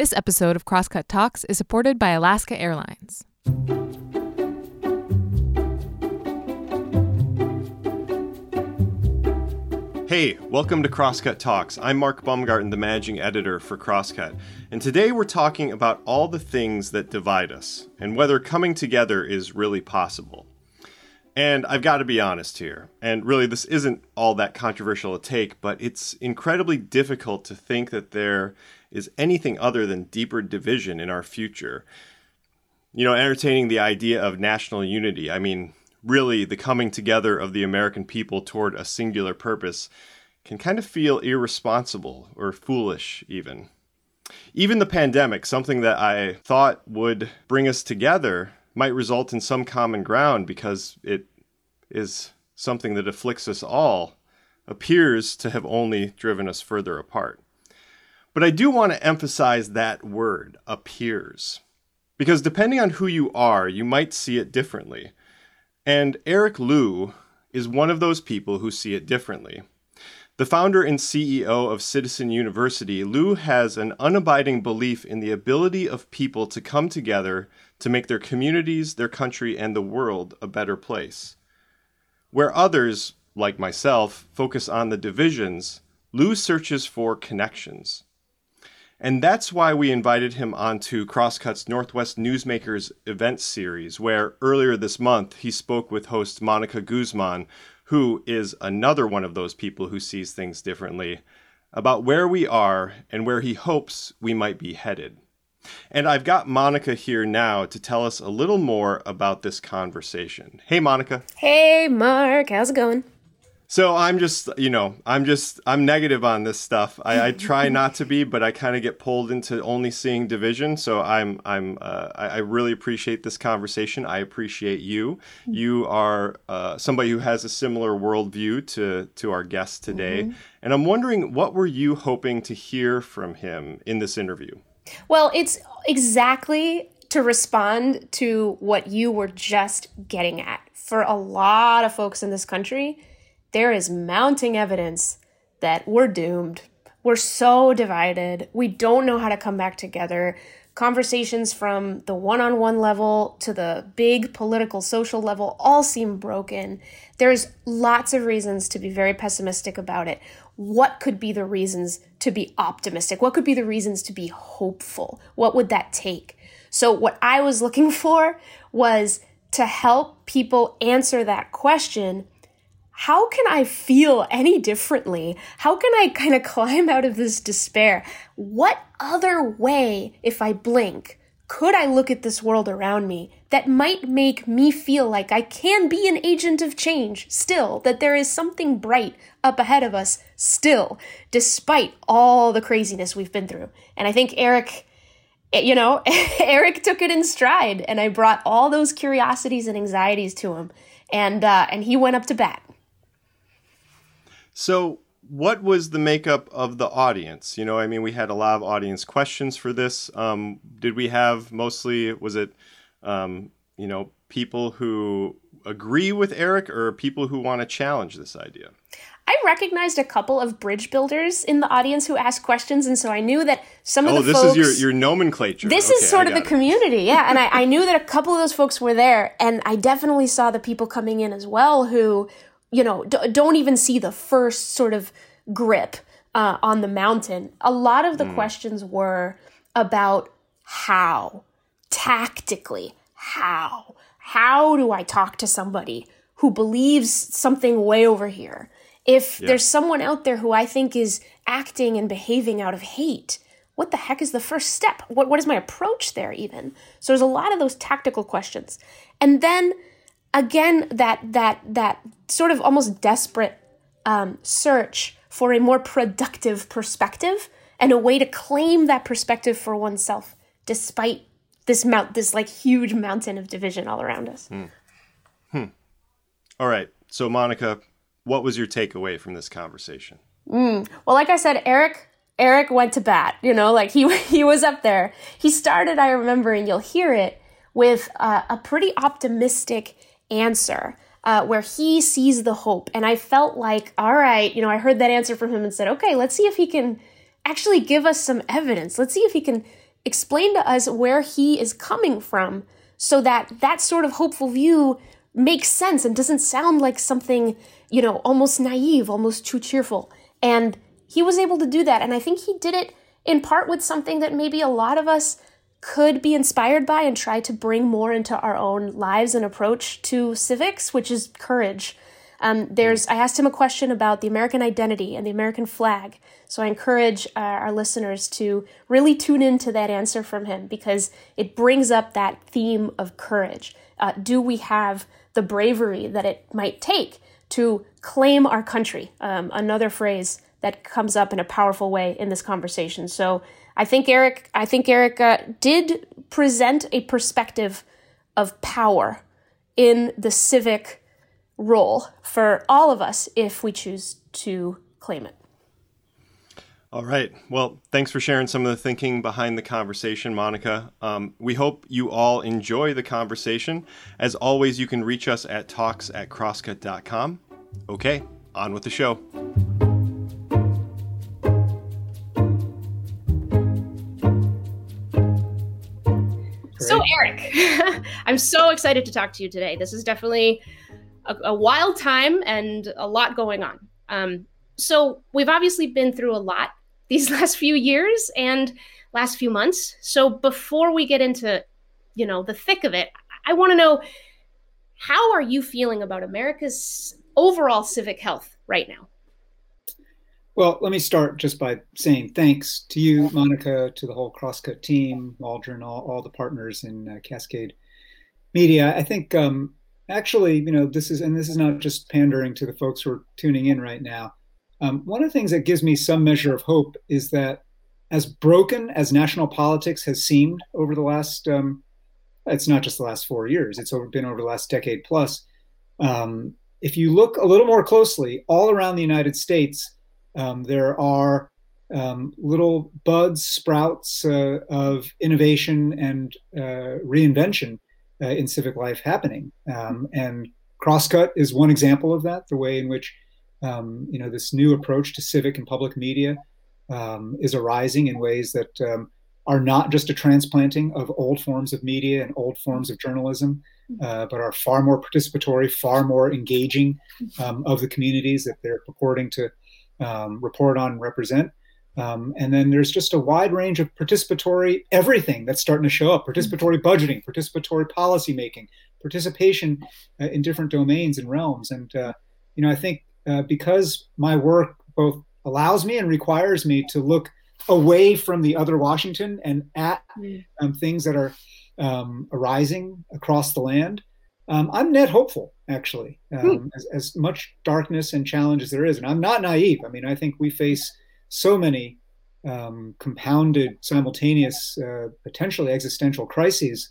This episode of Crosscut Talks is supported by Alaska Airlines. Hey, welcome to Crosscut Talks. I'm Mark Baumgarten, the managing editor for Crosscut, and today we're talking about all the things that divide us and whether coming together is really possible. And I've got to be honest here, and really this isn't all that controversial a take, but it's incredibly difficult to think that there is anything other than deeper division in our future. You know, entertaining the idea of national unity, I mean, really the coming together of the American people toward a singular purpose can kind of feel irresponsible or foolish, even. Even the pandemic, something that I thought would bring us together, might result in some common ground because it is something that afflicts us all, appears to have only driven us further apart. But I do want to emphasize that word, appears. Because depending on who you are, you might see it differently. And Eric Liu is one of those people who see it differently. The founder and CEO of Citizen University, Liu has an unabiding belief in the ability of people to come together to make their communities, their country, and the world a better place. Where others, like myself, focus on the divisions, Liu searches for connections. And that's why we invited him onto Crosscut's Northwest Newsmakers event series, where earlier this month he spoke with host Monica Guzman, who is another one of those people who sees things differently, about where we are and where he hopes we might be headed. And I've got Monica here now to tell us a little more about this conversation. Hey, Monica. Hey, Mark. How's it going? So I'm just, you know, I'm just, I'm negative on this stuff. I, I try not to be, but I kind of get pulled into only seeing division. So I'm, I'm, uh, I, I, really appreciate this conversation. I appreciate you. You are uh, somebody who has a similar worldview to to our guest today, mm-hmm. and I'm wondering what were you hoping to hear from him in this interview? Well, it's exactly to respond to what you were just getting at. For a lot of folks in this country there is mounting evidence that we're doomed. We're so divided. We don't know how to come back together. Conversations from the one on one level to the big political social level all seem broken. There's lots of reasons to be very pessimistic about it. What could be the reasons to be optimistic? What could be the reasons to be hopeful? What would that take? So, what I was looking for was to help people answer that question how can I feel any differently? How can I kind of climb out of this despair? What other way, if I blink, could I look at this world around me that might make me feel like I can be an agent of change still, that there is something bright up ahead of us still, despite all the craziness we've been through? And I think Eric, you know, Eric took it in stride, and I brought all those curiosities and anxieties to him, and uh, and he went up to bat. So, what was the makeup of the audience? You know, I mean, we had a lot of audience questions for this. Um, did we have mostly, was it, um, you know, people who agree with Eric or people who want to challenge this idea? I recognized a couple of bridge builders in the audience who asked questions, and so I knew that some of oh, the this folks. is your, your nomenclature. This okay, is sort of the it. community, yeah. and I, I knew that a couple of those folks were there, and I definitely saw the people coming in as well who you know, d- don't even see the first sort of grip uh, on the mountain. A lot of the mm. questions were about how, tactically, how. How do I talk to somebody who believes something way over here? If yeah. there's someone out there who I think is acting and behaving out of hate, what the heck is the first step? What, what is my approach there, even? So there's a lot of those tactical questions. And then again that that that sort of almost desperate um, search for a more productive perspective and a way to claim that perspective for oneself despite this mount this like huge mountain of division all around us hmm. Hmm. all right so monica what was your takeaway from this conversation mm. well like i said eric eric went to bat you know like he he was up there he started i remember and you'll hear it with uh, a pretty optimistic answer uh, where he sees the hope. And I felt like, all right, you know, I heard that answer from him and said, okay, let's see if he can actually give us some evidence. Let's see if he can explain to us where he is coming from so that that sort of hopeful view makes sense and doesn't sound like something, you know, almost naive, almost too cheerful. And he was able to do that. And I think he did it in part with something that maybe a lot of us could be inspired by and try to bring more into our own lives and approach to civics, which is courage. Um, there's, I asked him a question about the American identity and the American flag. So I encourage uh, our listeners to really tune into that answer from him because it brings up that theme of courage. Uh, do we have the bravery that it might take to claim our country? Um, another phrase that comes up in a powerful way in this conversation. So I think Eric, I think Eric uh, did present a perspective of power in the civic role for all of us if we choose to claim it. All right. Well, thanks for sharing some of the thinking behind the conversation, Monica. Um, we hope you all enjoy the conversation. As always, you can reach us at talks at crosscut.com. Okay, on with the show. So, Eric, I'm so excited to talk to you today. This is definitely a, a wild time and a lot going on. Um, so, we've obviously been through a lot these last few years and last few months. So, before we get into, you know, the thick of it, I want to know how are you feeling about America's overall civic health right now? Well, let me start just by saying thanks to you, Monica, to the whole Crosscut team, Waldron, all, all the partners in uh, Cascade Media. I think um, actually, you know, this is, and this is not just pandering to the folks who are tuning in right now. Um, one of the things that gives me some measure of hope is that as broken as national politics has seemed over the last, um, it's not just the last four years, it's over, been over the last decade plus. Um, if you look a little more closely, all around the United States, um, there are um, little buds, sprouts uh, of innovation and uh, reinvention uh, in civic life happening. Um, and Crosscut is one example of that, the way in which um, you know this new approach to civic and public media um, is arising in ways that um, are not just a transplanting of old forms of media and old forms of journalism, uh, but are far more participatory, far more engaging of the communities that they're purporting to um, report on represent. Um, and then there's just a wide range of participatory everything that's starting to show up participatory budgeting, participatory policy making, participation uh, in different domains and realms. And, uh, you know, I think uh, because my work both allows me and requires me to look away from the other Washington and at mm. um, things that are um, arising across the land, um, I'm net hopeful, actually, um, hmm. as, as, much darkness and challenge as there is. And I'm not naive. I mean, I think we face so many um, compounded, simultaneous, uh, potentially existential crises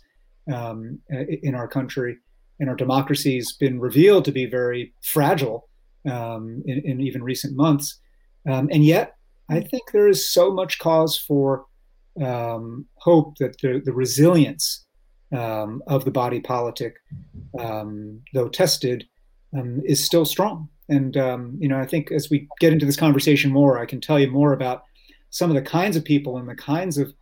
um, in our country. And our democracy has been revealed to be very fragile um, in, in, even recent months. Um, and yet, I think there is so much cause for hope that the, the resilience um, of the body politic, um, though tested, um, is still strong. And um, you know, I think as we get into this conversation more, I can tell you more about some of the kinds of people and the kinds of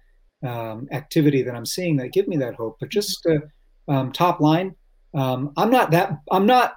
um, activity that I'm seeing that give me that hope. But just uh, um, top line, I'm not that. I'm not.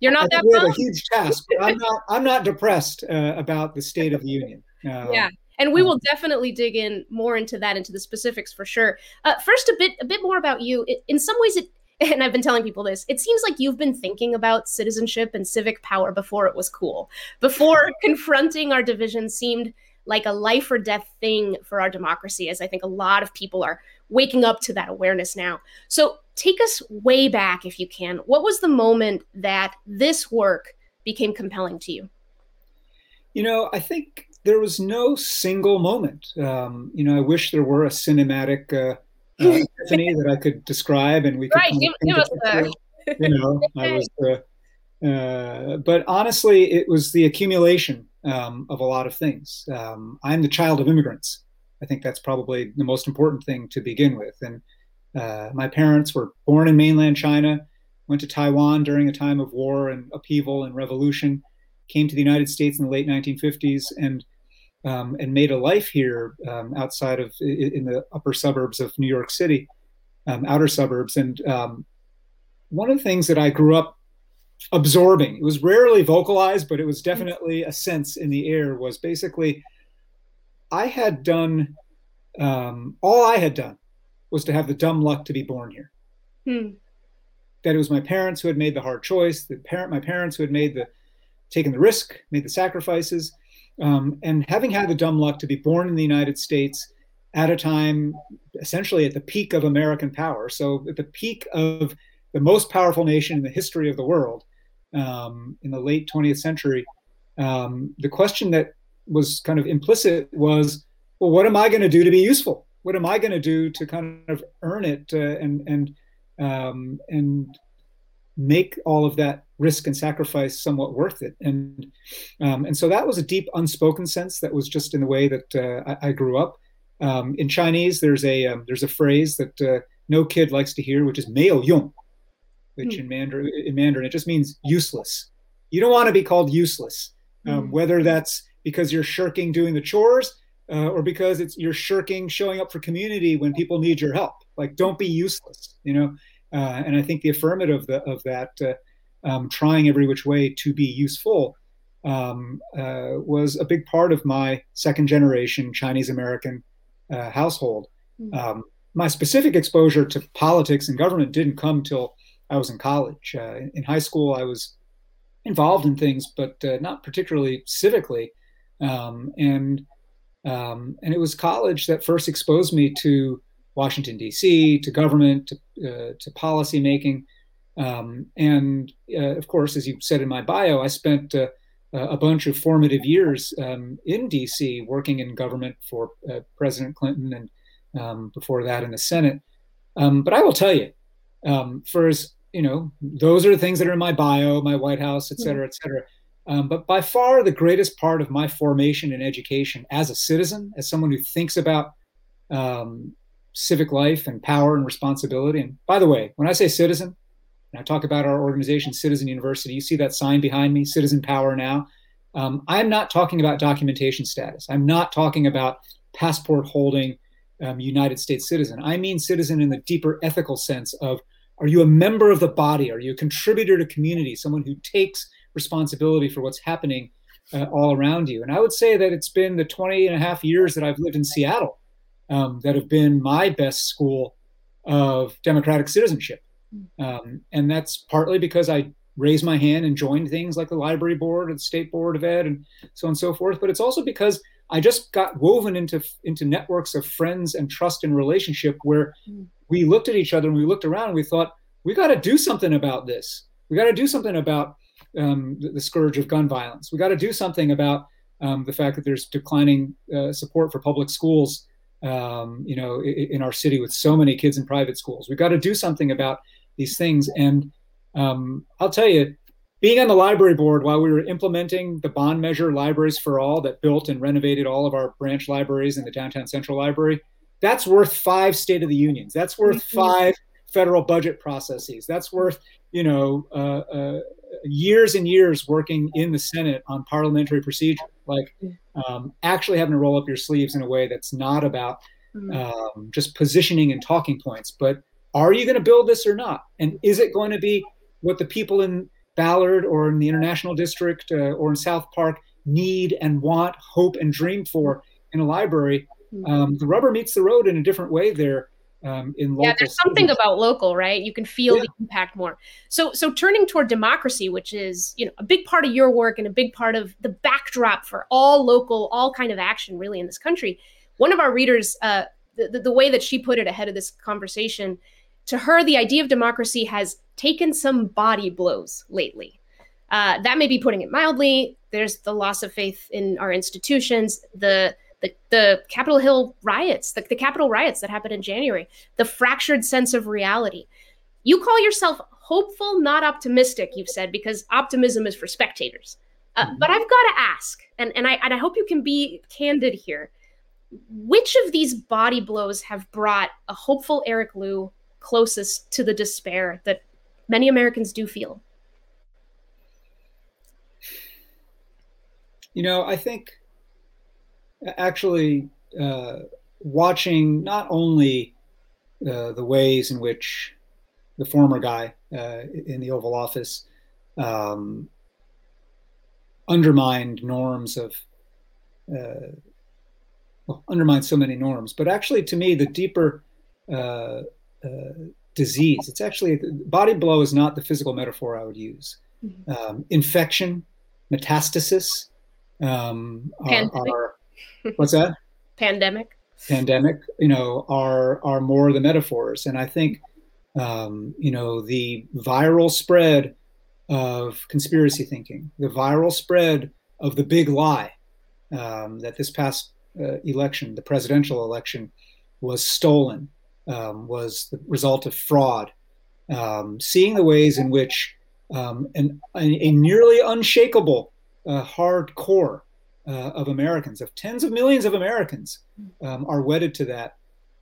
You're not that. We have a huge task. I'm not. I'm not depressed uh, about the state of the union. Uh, yeah and we will definitely dig in more into that into the specifics for sure uh, first a bit a bit more about you it, in some ways it and I've been telling people this, it seems like you've been thinking about citizenship and civic power before it was cool. Before confronting our division seemed like a life or death thing for our democracy, as I think a lot of people are waking up to that awareness now. So take us way back, if you can. What was the moment that this work became compelling to you? You know, I think there was no single moment. Um, you know, I wish there were a cinematic uh, uh, epiphany that I could describe, and we could. Right, give, give us. You know, I was. Uh, uh, but honestly, it was the accumulation um, of a lot of things. Um, I'm the child of immigrants. I think that's probably the most important thing to begin with. And uh, my parents were born in mainland China, went to Taiwan during a time of war and upheaval and revolution, came to the United States in the late 1950s, and um, and made a life here um, outside of in the upper suburbs of New York City, um, outer suburbs. And um, one of the things that I grew up absorbing, it was rarely vocalized, but it was definitely a sense in the air, was basically I had done um, all I had done was to have the dumb luck to be born here. Hmm. That it was my parents who had made the hard choice, the parent, my parents who had made the taken the risk, made the sacrifices, um, and having had the dumb luck to be born in the United States at a time essentially at the peak of American power. So at the peak of the most powerful nation in the history of the world um, in the late 20th century, um, the question that was kind of implicit was, well, what am I going to do to be useful? What am I going to do to kind of earn it uh, and and um, and make all of that risk and sacrifice somewhat worth it? And um, and so that was a deep unspoken sense that was just in the way that uh, I, I, grew up. Um, in Chinese, there's a um, there's a phrase that uh, no kid likes to hear, which is "meo yong," which mm. in Mandarin in Mandarin it just means useless. You don't want to be called useless, mm. whether that's because you're shirking doing the chores uh, or because it's you're shirking showing up for community when people need your help. Like, don't be useless, you know. Uh, and I think the affirmative of, the, of that, uh, um, trying every which way to be useful, um, uh, was a big part of my second generation Chinese American uh, household. Mm-hmm. Um, my specific exposure to politics and government didn't come till I was in college. Uh, in high school, I was involved in things, but not particularly civically. Um, and um, and it was college that first exposed me to Washington D.C., to government, to, uh, to policy making, um, and uh, of course, as you said in my bio, I spent uh, a bunch of formative years um, in D.C. working in government for uh, President Clinton, and um, before that in the Senate. Um, but I will tell you, um, as you know, those are the things that are in my bio, my White House, et cetera, et cetera. Um, but by far, the greatest part of my formation and education as a citizen, as someone who thinks about um, civic life and power and responsibility. And by the way, when I say citizen, and I talk about our organization, Citizen University, you see that sign behind me, Citizen Power Now. Um, I'm not talking about documentation status. I'm not talking about passport holding um, United States citizen. I mean citizen in the deeper ethical sense of are you a member of the body? Are you a contributor to community? Someone who takes responsibility for what's happening uh, all around you. And I would say that it's been the 20 and a half years that I've lived in Seattle um, that have been my best school of democratic citizenship. Um, and that's partly because I raised my hand and joined things like the library board and the state board of ed and so on and so forth. But it's also because I just got woven into into networks of friends and trust and relationship where we looked at each other and we looked around and we thought we got to do something about this. We got to do something about um, the, the, scourge of gun violence. We got to do something about um, the fact that there's declining uh, support for public schools. Um, you know, in, in, our city with so many kids in private schools, we've got to do something about these things. And um, I'll tell you, being on the library board while we were implementing the bond measure Libraries for All that built and renovated all of our branch libraries in the downtown central library, that's worth five State of the Unions. That's worth mm-hmm. five federal budget processes. That's worth, you know, uh, uh, years and years working in the Senate on parliamentary procedure, like um, actually having to roll up your sleeves in a way that's not about mm. um, just positioning and talking points, but are you going to build this or not? And is it going to be what the people in Ballard or in the International District uh, or in South Park need and want, hope and dream for in a library? Mm. Um, the rubber meets the road in a different way there um, in local. Yeah, there's something about local, right? You can feel yeah. the impact more. So, so turning toward democracy, which is you know a big part of your work and a big part of the backdrop for all local, all kind of action really in this country. One of our readers, uh, the, the, the way that she put it ahead of this conversation, to her, the idea of democracy has taken some body blows lately. Uh, that may be putting it mildly. There's the loss of faith in our institutions, the the, the Capitol Hill riots, the, the Capitol riots that happened in January, the fractured sense of reality. You call yourself hopeful, not optimistic, you've said, because optimism is for spectators. Uh, mm-hmm. But I've got to ask, and, and, I, and I hope you can be candid here. Which of these body blows have brought a hopeful Eric Liu closest to the despair that many Americans do feel? You know, I think actually uh, watching not only uh, the ways in which the former guy uh, in the Oval Office um, undermined norms of uh, well, undermined so many norms, but actually, to me, the deeper uh, uh, disease. It's actually body blow is not the physical metaphor I would use. Mm-hmm. Um, infection, metastasis. Um, are, are, what's that? Pandemic. Pandemic. You know, are are more the metaphors, and I think um, you know the viral spread of conspiracy thinking, the viral spread of the big lie um, that this past uh, election, the presidential election, was stolen um, was the result of fraud. Um, seeing the ways in which um, an, a, nearly unshakable uh, hard core uh, of Americans, of tens of millions of Americans, um, are wedded to that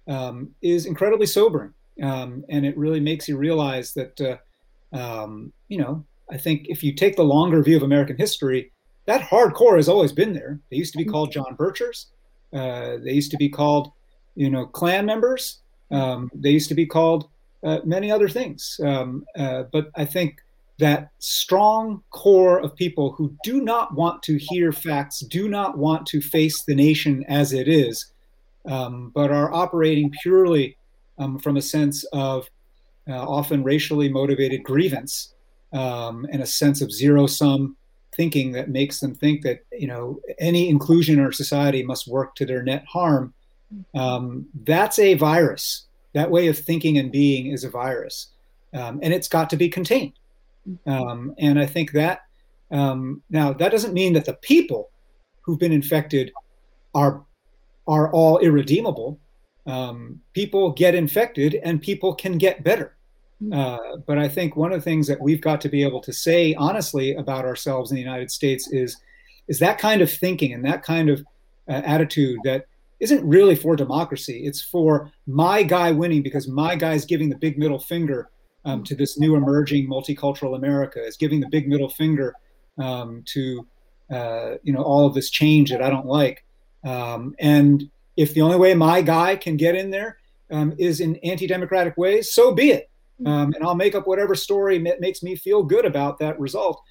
um, is incredibly sobering. Um, and it really makes you realize that, uh, you know, I think if you take the longer view of American history, that hardcore has always been there. They used to be called John Birchers. Uh, they used to be called, you know, Klan members. Um, they used to be called uh, many other things. Um, uh, but I think that strong core of people who do not want to hear facts, do not want to face the nation as it is, um, but are operating purely um, from a sense of uh, often racially motivated grievance um, and a sense of zero sum thinking that makes them think that you know any inclusion in our society must work to their net harm um, that's a virus. That way of thinking and being is a virus, um, and it's got to be contained. Um, and I think that um, now that doesn't mean that the people who've been infected are are all irredeemable. Um, people get infected, and people can get better. Mm-hmm. Uh, but I think one of the things that we've got to be able to say honestly about ourselves in the United States is is that kind of thinking and that kind of uh, attitude that isn't really for democracy. It's for my guy winning because my guy is giving the big middle finger um, to this new emerging multicultural America, is giving the big middle finger um, to uh, you know all of this change that I don't like. Um, and if the only way my guy can get in there um, is in anti-democratic ways, so be it. Um, and I'll make up whatever story makes me feel good about that result.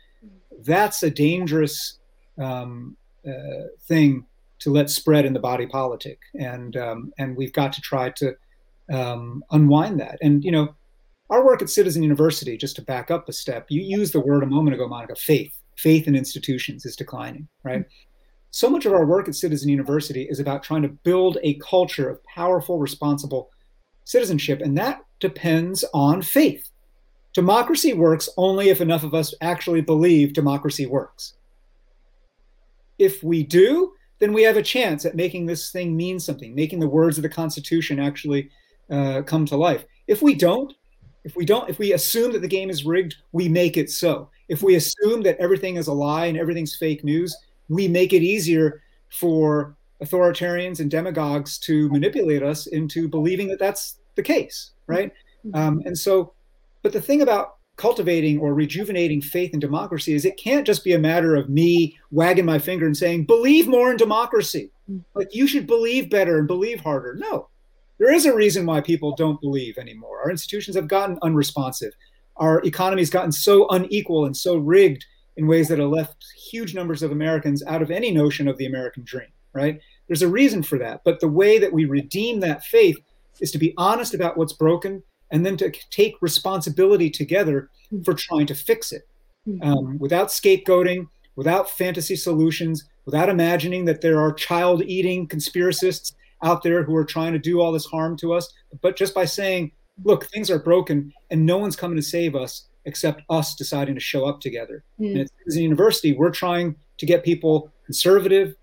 That's a dangerous um, uh, thing to let spread in the body politic, and um, and we've got to try to um, unwind that. And you know, our work at Citizen University, just to back up a step, you used the word a moment ago, Monica. Faith, faith in institutions is declining, right? So much of our work at Citizen University is about trying to build a culture of powerful, responsible citizenship, and that depends on faith. Democracy works only if enough of us actually believe democracy works. If we do, then we have a chance at making this thing mean something, making the words of the Constitution actually uh, come to life. If we don't, if we don't, if we assume that the game is rigged, we make it so. If we assume that everything is a lie and everything's fake news, we make it easier for authoritarians and demagogues to manipulate us into believing that that's the case, right? Mm-hmm. Um, and so, but the thing about cultivating or rejuvenating faith in democracy is it can't just be a matter of me wagging my finger and saying believe more in democracy mm. like you should believe better and believe harder no there is a reason why people don't believe anymore our institutions have gotten unresponsive our economy has gotten so unequal and so rigged in ways that have left huge numbers of americans out of any notion of the american dream right there's a reason for that but the way that we redeem that faith is to be honest about what's broken and then to take responsibility together hmm. for trying to fix it hmm. um, without scapegoating, without fantasy solutions, without imagining that there are child eating conspiracists out there who are trying to do all this harm to us, but just by saying, look, things are broken and no one's coming to save us except us deciding to show up together. Mm. And as a university, we're trying to get people conservative,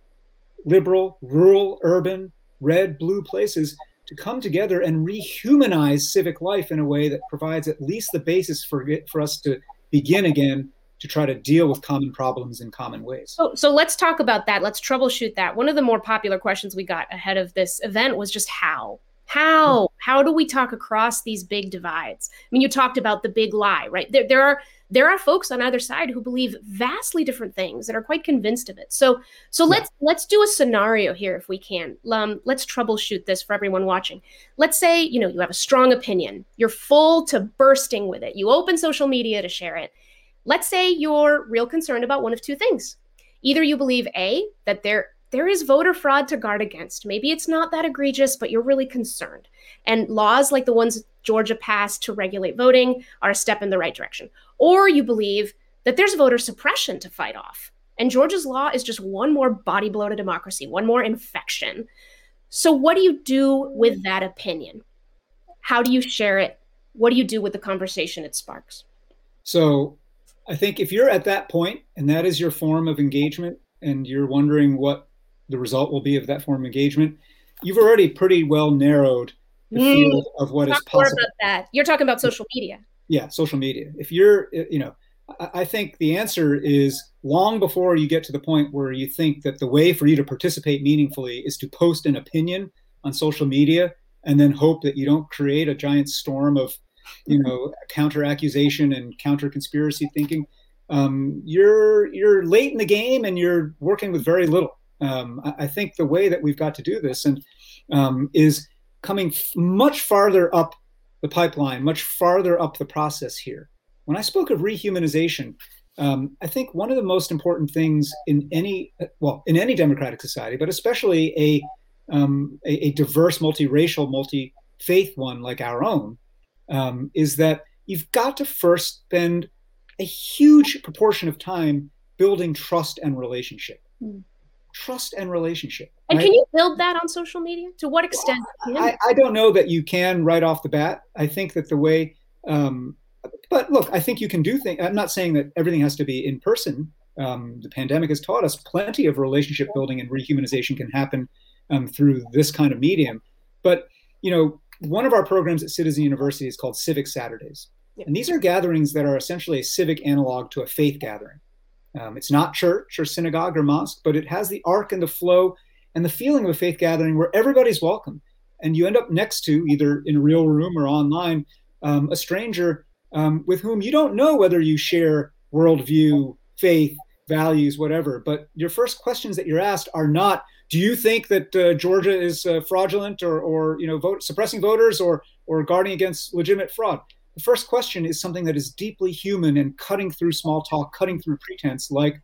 liberal, rural, urban, red, blue places to come together and rehumanize civic life in a way that provides at least the basis for for us to begin again to try to deal with common problems in common ways. So, so let's talk about that. Let's troubleshoot that. One of the more popular questions we got ahead of this event was just how. How How do we talk across these big divides? I mean, you talked about the big lie, right? There, there are there are folks on either side who believe vastly different things and are quite convinced of it. So so yeah. let's let's do a scenario here if we can. Um, let's troubleshoot this for everyone watching. Let's say you know you have a strong opinion, you're full to bursting with it. You open social media to share it. Let's say you're real concerned about one of two things. Either you believe a that there there is voter fraud to guard against. Maybe it's not that egregious, but you're really concerned. And laws like the ones Georgia passed to regulate voting are a step in the right direction. Or you believe that there's voter suppression to fight off. And Georgia's law is just one more body blow to democracy, one more infection. So, what do you do with that opinion? How do you share it? What do you do with the conversation it sparks? So, I think if you're at that point and that is your form of engagement and you're wondering what the result will be of that form of engagement, you've already pretty well narrowed the mm, field of what is possible. More about that. You're talking about social media. Yeah, social media. If you're, you know, I think the answer is long before you get to the point where you think that the way for you to participate meaningfully is to post an opinion on social media and then hope that you don't create a giant storm of you know counter accusation and counter conspiracy thinking. Um, you're you're late in the game and you're working with very little. Um, I, I, think the way that we've got to do this and um, is coming f- much farther up the pipeline much farther up the process here. When i spoke of rehumanization um, I think one of the most important things in any well in any democratic society, but especially a um, a, a, diverse, multiracial, multi-faith one like our own, um, is that you've got to first spend a huge proportion of time building trust and relationship. Mm. Trust and relationship. And right? can you build that on social media? To what extent? Well, I, I, don't know that you can right off the bat. I think that the way, um, but look, I think you can do things. I'm not saying that everything has to be in person. Um, the pandemic has taught us plenty of relationship building and rehumanization can happen um, through this kind of medium. But you know, one of our programs at Citizen University is called Civic Saturdays. And these are gatherings that are essentially a civic analog to a faith gathering. Um, it's not church or synagogue or mosque, but it has the arc and the flow and the feeling of a faith gathering where everybody's welcome. And you end up next to, either in a real room or online, um, a stranger um, with whom you don't know whether you share worldview, faith, values, whatever. But your first questions that you're asked are not, do you think that uh, Georgia is uh, fraudulent or, or you know vote, suppressing voters or or guarding against legitimate fraud? The first question is something that is deeply human and cutting through small talk, cutting through pretense. Like,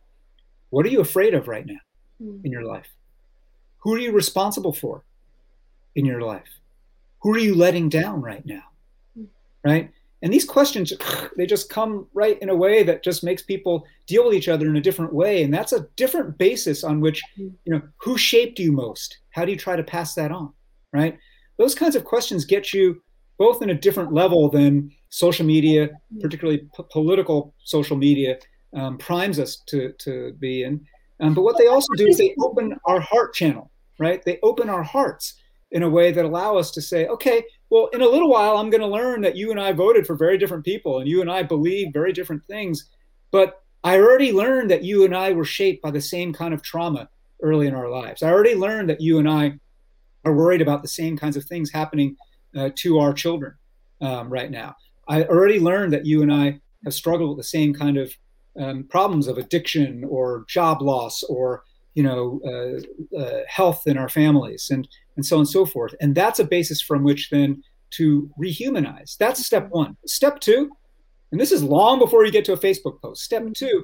what are you afraid of right now mm. in your life? Who are you responsible for in your life? Who are you letting down right now? Mm. Right? And these questions, they just come right in a way that just makes people deal with each other in a different way. And that's a different basis on which, you know, who shaped you most? How do you try to pass that on? Right? Those kinds of questions get you both in a different level than social media, particularly p- political social media, um, primes us to, to be in. Um, but what they also do is they open our heart channel, right? They open our hearts in a way that allow us to say, okay, well, in a little while, I'm going to learn that you and I voted for very different people and you and I believe very different things. But I already learned that you and I were shaped by the same kind of trauma early in our lives. I already learned that you and I are worried about the same kinds of things happening uh, to our children um, right now. I already learned that you and I have struggled with the same kind of um, problems of addiction or job loss or you know uh, uh, health in our families and and so on and so forth. And that's a basis from which then to rehumanize. That's step one. Step two, and this is long before you get to a Facebook post. Step two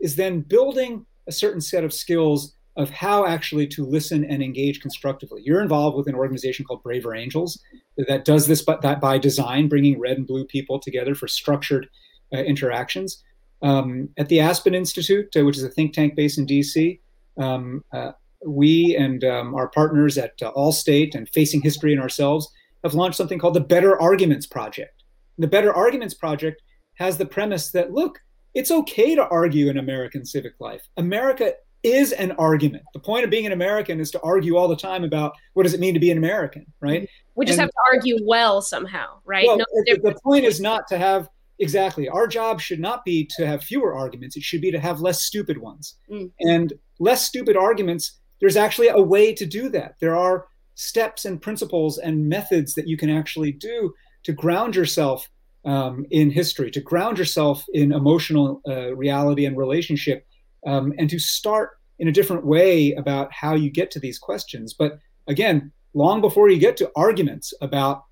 is then building a certain set of skills of how actually to listen and engage constructively. You're involved with an organization called Braver Angels that does this, but that by design, bringing red and blue people together for structured uh, interactions. Um, at the Aspen Institute, uh, which is a think tank based in DC, um, uh, we and um, our partners at uh, Allstate and Facing History and ourselves have launched something called the Better Arguments Project. And the Better Arguments Project has the premise that look, it's okay to argue in American civic life. America is an argument. The point of being an American is to argue all the time about what does it mean to be an American, right? We just and, have to argue well somehow, right? Well, no the, the point is not to have exactly our job should not be to have fewer arguments it should be to have less stupid ones mm. and less stupid arguments there's actually a way to do that. There are steps and principles and methods that you can actually do to ground yourself um, in history, to ground yourself in emotional uh, reality and relationship, um, and to start in a different way about how you get to these questions. But again, long before you get to arguments about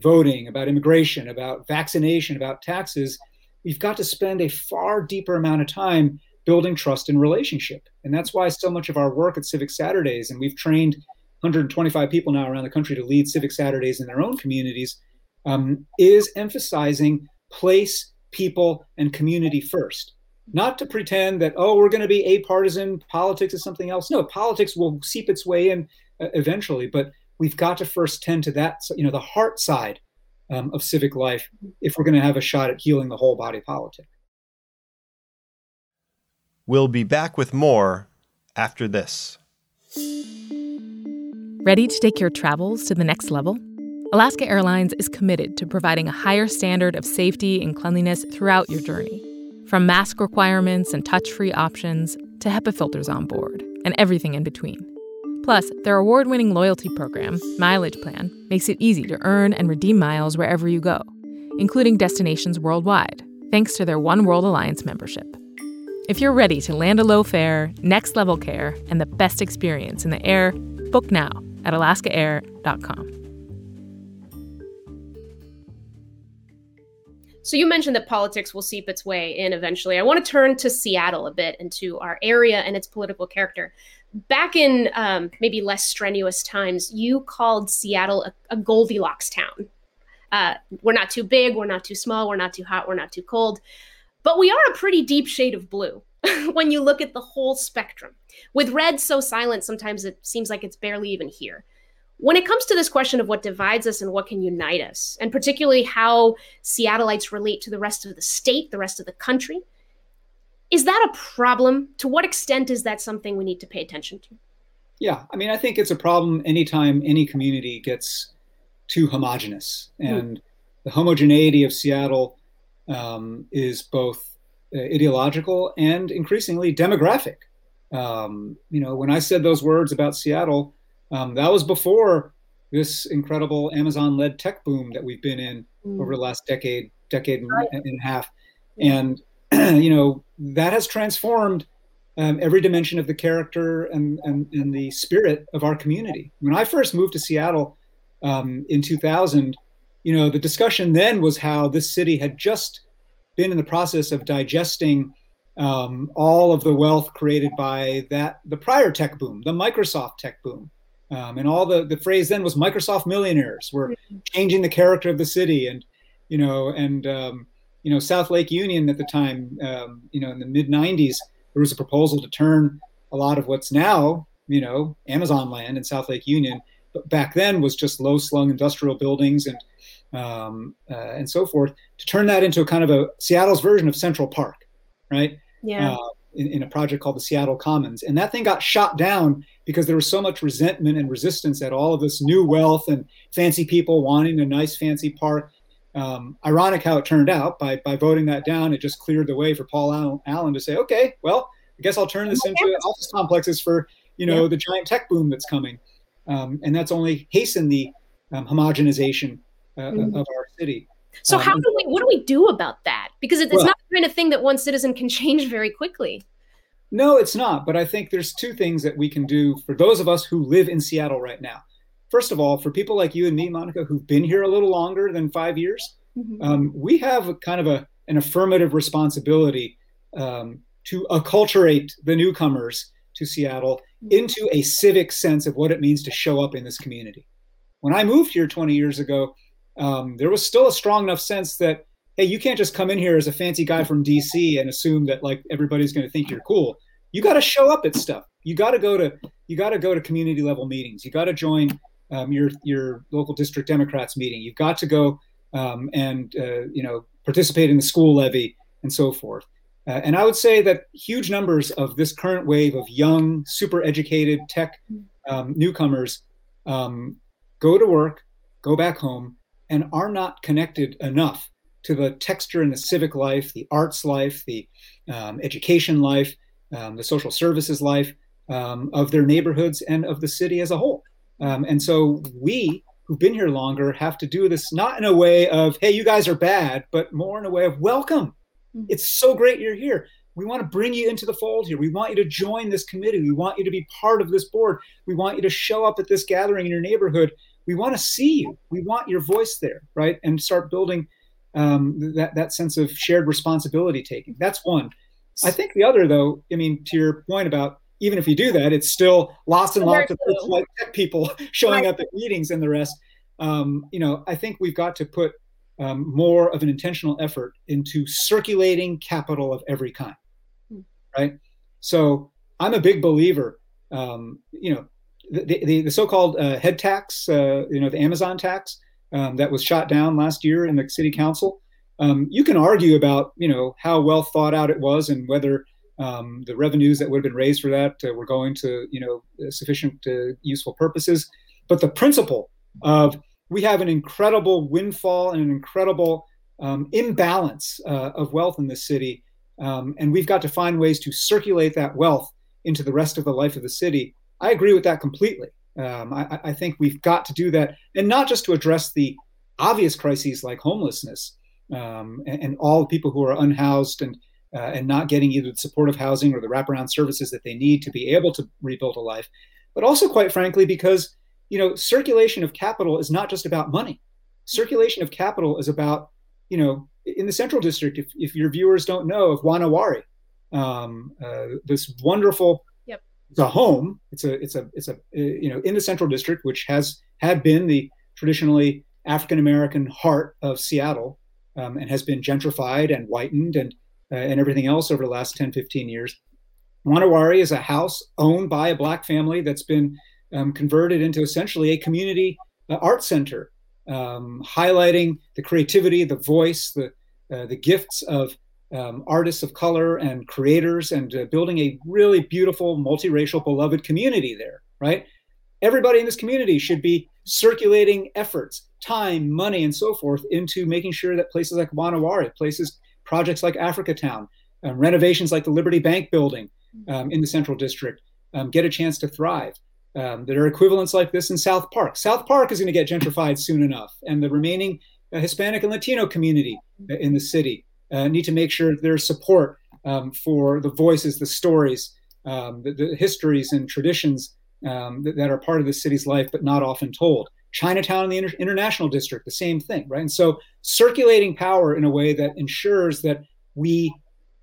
voting, about immigration, about vaccination, about taxes, we've got to spend a far deeper amount of time building trust and relationship. And that's why so much of our work at Civic Saturdays, and we've trained 125 people now around the country to lead Civic Saturdays in their own communities, um, is emphasizing place, people, and community first. Not to pretend that, oh, we're going to be a partisan, politics is something else. No, politics will seep its way in uh, eventually, but we've got to first tend to that, you know, the heart side um, of civic life if we're going to have a shot at healing the whole body politic. We'll be back with more after this. Ready to take your travels to the next level? Alaska Airlines is committed to providing a higher standard of safety and cleanliness throughout your journey. From mask requirements and touch free options to HEPA filters on board and everything in between. Plus, their award winning loyalty program, Mileage Plan, makes it easy to earn and redeem miles wherever you go, including destinations worldwide, thanks to their One World Alliance membership. If you're ready to land a low fare, next level care, and the best experience in the air, book now at alaskaair.com. So you mentioned that politics will seep its way in eventually. I want to turn to Seattle a bit and to our area and its political character back in um, maybe less strenuous times, you called Seattle a, a Goldilocks town. Uh, we're not too big, we're not too small, we're not too hot, we're not too cold, but we are a pretty deep shade of blue when you look at the whole spectrum. With red so silent, sometimes it seems like it's barely even here. When it comes to this question of what divides us and what can unite us, and particularly how Seattleites relate to the rest of the state, the rest of the country, is that a problem? To what extent is that something we need to pay attention to? Yeah, I mean, I think it's a problem anytime any community gets too homogenous. Hmm. And mm. the homogeneity of Seattle um, is both uh, ideological and increasingly demographic. Um, you know, when I said those words about Seattle, um, that was before this incredible Amazon-led tech boom that we've been in mm. over the last decade, decade and, and a half. And you know, that has transformed um, every dimension of the character and, and, and, the spirit of our community. When I first moved to Seattle um, in 2000, you know, the discussion then was how this city had just been in the process of digesting um, all of the wealth created by that the prior tech boom, the Microsoft tech boom. Um, and all the, the phrase then was Microsoft millionaires were mm-hmm. changing the character of the city and, you know, and, um, you know, South Lake Union at the time, um, you know, in the mid 90s, there was a proposal to turn a lot of what's now, you know, Amazon land in South Lake Union, but back then was just low slung industrial buildings and um, uh, and so forth, to turn that into a kind of a Seattle's version of Central Park, right? Yeah. Uh, in, in, a project called the Seattle Commons. And that thing got shot down because there was so much resentment and resistance at all of this new wealth and fancy people wanting a nice, fancy park um, ironic how it turned out. By by voting that down, it just cleared the way for Paul Allen to say, okay, well, I guess I'll turn this into office complexes for you know yeah. the giant tech boom that's coming, um, and that's only hastened the um, homogenization uh, mm-hmm. of our city. So how um, do we? What do we do about that? Because it's well, not the kind of thing that one citizen can change very quickly. No, it's not. But I think there's two things that we can do for those of us who live in Seattle right now first of all, for people like you and me, Monica, who've been here a little longer than five years, mm-hmm. um, we have a kind of a, an affirmative responsibility um, to acculturate the newcomers to Seattle mm-hmm. into a civic sense of what it means to show up in this community. When I moved here 20 years ago, um, there was still a strong enough sense that hey, you can't just come in here as a fancy guy from DC and assume that like everybody's going to think you're cool. You got to show up at stuff. You got to go to you got to go to community level meetings. You got to join um, your your local district Democrats meeting. You've got to go um, and uh, you know participate in the school levy and so forth. Uh, and I would say that huge numbers of this current wave of young, super educated tech um, newcomers um, go to work, go back home, and are not connected enough to the texture and the civic life, the arts life, the um, education life, um, the social services life of their neighborhoods and of the city as a whole. Um, and so we who've been here longer have to do this not in a way of, hey, you guys are bad, but more in a way of welcome. Mm-hmm. It's so great you're here. We want to bring you into the fold here. We want you to join this committee. We want you to be part of this board. We want you to show up at this gathering in your neighborhood. We want to see you. We want your voice there, right? And start building um, that that sense of shared responsibility taking. That's one. I think the other, though, I mean, to your point about even if you do that, it's still lots and lots of like people showing right. up at meetings and the rest. Um, you know, I think we've got to put um, more of an intentional effort into circulating capital of every kind, hmm. right? So I'm a big believer. Um, you know, the, the, the so-called uh, head tax, uh, you know, the Amazon tax um, that was shot down last year in the city council. Um, you can argue about, you know, how well thought out it was and whether um, the revenues that would have been raised for that uh, were going to, you know, sufficient uh, useful purposes. But the principle of we have an incredible windfall and an incredible um, imbalance uh, of wealth in this city, um, and we've got to find ways to circulate that wealth into the rest of the life of the city. I agree with that completely. Um, I, I, think we've got to do that, and not just to address the obvious crises like homelessness um, and, and, all the people who are unhoused and uh, and not getting either the supportive housing or the wraparound services that they need to be able to rebuild a life, but also, quite frankly, because you know circulation of capital is not just about money. Circulation of capital is about you know in the Central District. If, if your viewers don't know of Wa Na Wari, um, uh, this wonderful yep. it's a home. It's a it's a it's a uh, you know in the Central District, which has had been the traditionally African American heart of Seattle, um, and has been gentrified and whitened and and everything else over the last 10, 15 years. Wa Na Wari is a house owned by a black family that's been um, converted into essentially a community uh, art center, um, highlighting the creativity, the voice, the uh, the gifts of um, artists of color and creators, and uh, building a really beautiful, multiracial, beloved community there. Right, everybody in this community should be circulating efforts, time, money, and so forth into making sure that places like Wa Na Wari, places projects like Africa Town, um, renovations like the Liberty Bank building um, in the Central District um, get a chance to thrive. Um, there are equivalents like this in South Park. South Park is going to get gentrified soon enough, and the remaining uh, Hispanic and Latino community uh, in the city uh, need to make sure there's support um, for the voices, the stories, um, the, the, histories and traditions that, that, are part of the city's life but not often told. Chinatown in the inter- international district, the same thing, right? And so circulating power in a way that ensures that we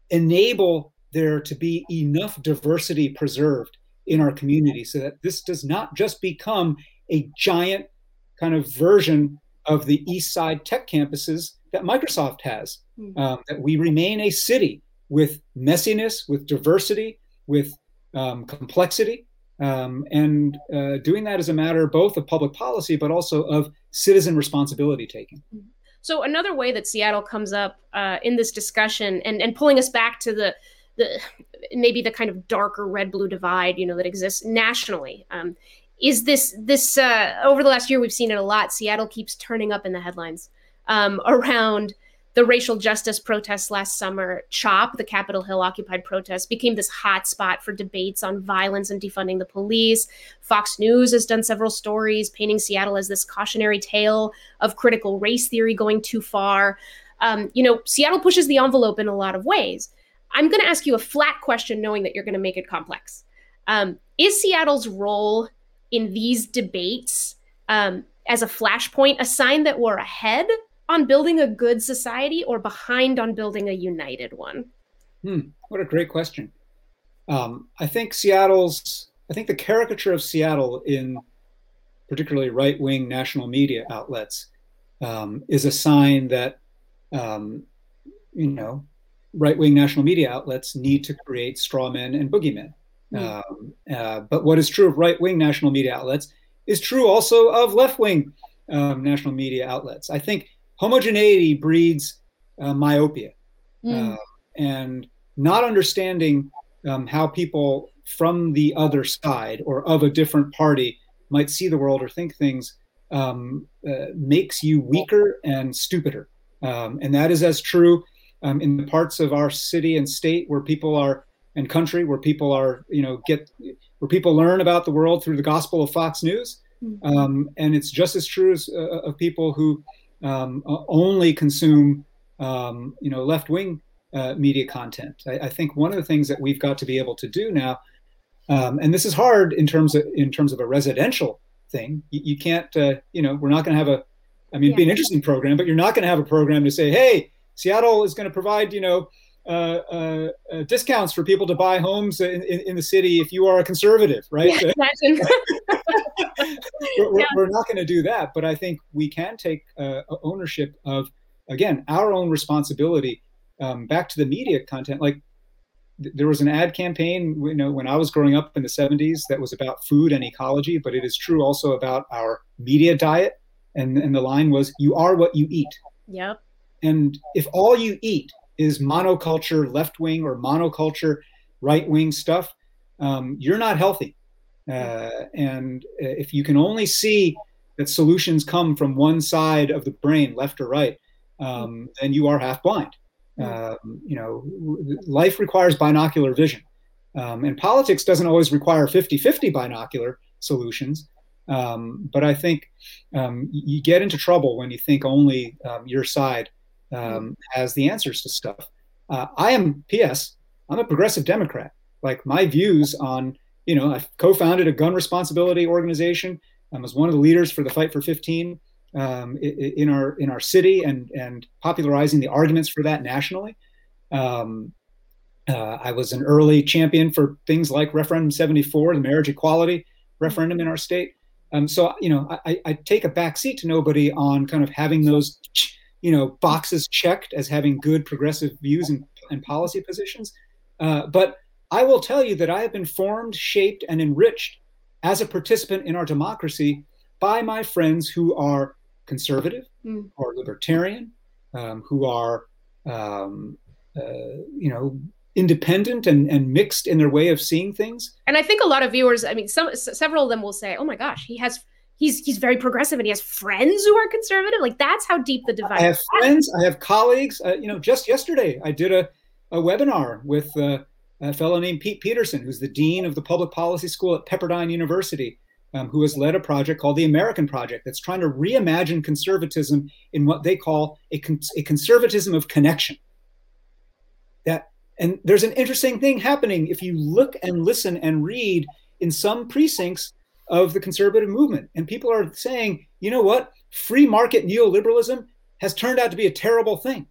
enable there to be enough diversity preserved in our community so that this does not just become a giant kind of version of the east side tech campuses that microsoft has mm-hmm. um, that we remain a city with messiness with diversity with um, complexity um, and uh, doing that is a matter both of public policy, but also of citizen responsibility taking. So another way that Seattle comes up uh, in this discussion, and and pulling us back to the the maybe the kind of darker red blue divide, you know, that exists nationally, um, is this this uh, over the last year we've seen it a lot. Seattle keeps turning up in the headlines um, around the racial justice protests last summer, CHOP, the Capitol Hill occupied protest, became this hot spot for debates on violence and defunding the police. Fox News has done several stories painting Seattle as this cautionary tale of critical race theory going too far. Um, you know, Seattle pushes the envelope in a lot of ways. I'm going to ask you a flat question, knowing that you're going to make it complex. Um, is Seattle's role in these debates um, as a flashpoint a sign that we're ahead on building a good society or behind on building a united one? Hmm, what a great question. Um, I think Seattle's, I think the caricature of Seattle in particularly right wing national media outlets um, is a sign that, um, you know, right wing national media outlets need to create straw men and boogeymen. Mm. Uh, but what is true of right wing national media outlets is true also of left wing um, national media outlets. I think homogeneity breeds uh, myopia mm. uh, and not understanding um, how people from the other side or of a different party might see the world or think things um, uh, makes you weaker and stupider um, and that is as true um, in the parts of our city and state where people are and country where people are you know get where people learn about the world through the gospel of fox news mm-hmm. um, and it's just as true as uh, of people who um, only consume um, you know left wing uh, media content. I, I, think one of the things that we've got to be able to do now, um, and this is hard in terms of in terms of a residential thing. You, you can't, uh, you know, we're not going to have a. I mean, yeah. it'd be an interesting program, but you're not going to have a program to say, hey, Seattle is going to provide, you know, uh, uh, uh, discounts for people to buy homes in, in, in, the city if you are a conservative, right? Yeah, we're, yeah. we're, not going to do that, but I think we can take uh, ownership of, again, our own responsibility. Um, back to the media content, like th- there was an ad campaign, you know, when I was growing up in the 70s that was about food and ecology, but it is true also about our media diet. And, and the line was, "You are what you eat." Yep. And if all you eat is monoculture left wing or monoculture right wing stuff, um, you're not healthy. Uh, and if you can only see that solutions come from one side of the brain, left or right, um, then you are half blind. Um, you know, life requires binocular vision. Um, and politics doesn't always require 50 50 binocular solutions. Um, but I think um, you get into trouble when you think only um, your side um, has the answers to stuff. Uh, I am, P.S., I'm a progressive Democrat. Like my views on, you know, I co-founded a gun responsibility organization. I was one of the leaders for the Fight for 15 um, in our in our city and and popularizing the arguments for that nationally. Um, uh, I was an early champion for things like Referendum 74, the marriage equality referendum in our state. Um, so you know, I, I take a back seat to nobody on kind of having those you know boxes checked as having good progressive views and, and policy positions uh, but i will tell you that i have been formed shaped and enriched as a participant in our democracy by my friends who are conservative mm. or libertarian um, who are um, uh, you know independent and, and mixed in their way of seeing things and i think a lot of viewers i mean some several of them will say oh my gosh he has he's he's very progressive and he has friends who are conservative. Like that's how deep the divide. I have friends. I have colleagues. Uh, you know, just yesterday I did a a webinar with uh, a fellow named Pete Peterson, who's the dean of the public policy school at Pepperdine University. Um, who has led a project called the American Project that's trying to reimagine conservatism in what they call a, a conservatism of connection. That and there's an interesting thing happening if you look and listen and read in some precincts of the conservative movement. And people are saying, you know what? Free market neoliberalism has turned out to be a terrible thing.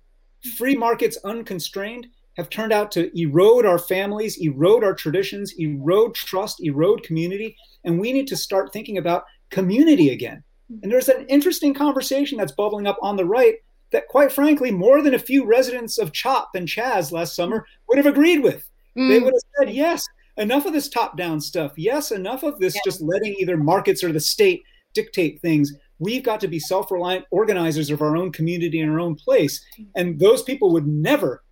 Free markets unconstrained have turned out to erode our families, erode our traditions, erode trust, erode community. And we need to start thinking about community again. And there's an interesting conversation that's bubbling up on the right that, quite frankly, more than a few residents of CHOP and Chaz last summer would have agreed with. Mm. They would have said, yes, enough of this top down stuff. Yes, enough of this yeah. just letting either markets or the state dictate things. We've got to be self reliant organizers of our own community and our own place. And those people would never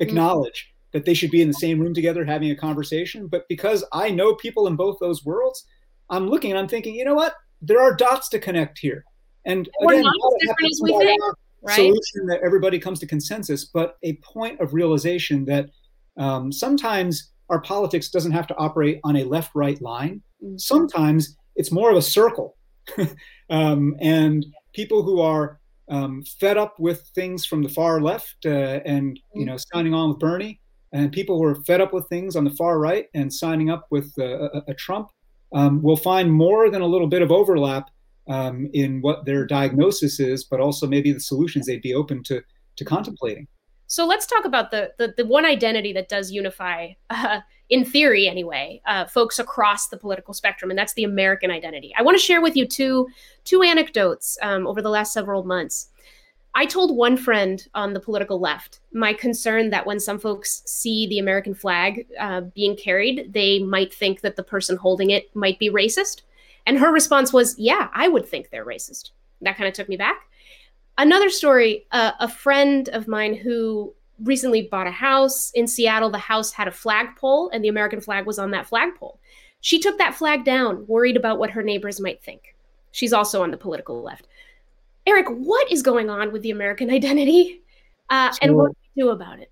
acknowledge mm. that they should be in the same room together having a conversation. But because I know people in both those worlds, I'm looking and I'm thinking, you know what? There are dots to connect here. And again, not as different as we think, right? Solution that everybody comes to consensus, but a point of realization that um, sometimes our politics doesn't have to operate on a left right line. Mm-hmm. Sometimes it's more of a circle. um, and people who are um, fed up with things from the far left uh, and you know signing on with Bernie, and people who are fed up with things on the far right and signing up with uh, a, a, Trump um, will find more than a little bit of overlap um, in what their diagnosis is, but also maybe the solutions they'd be open to to contemplating. So let's talk about the the, the one identity that does unify, uh, in theory anyway, uh, folks across the political spectrum, and that's the American identity. I want to share with you two two anecdotes um, over the last several months. I told one friend on the political left my concern that when some folks see the American flag uh, being carried, they might think that the person holding it might be racist. And her response was, "Yeah, I would think they're racist." That kind of took me back another story uh, a friend of mine who recently bought a house in Seattle. The house had a flagpole, and the American flag was on that flagpole. She took that flag down, worried about what her neighbors might think. She's also on the political left. Eric, what is going on with the American identity, uh, so, and what do we do about it?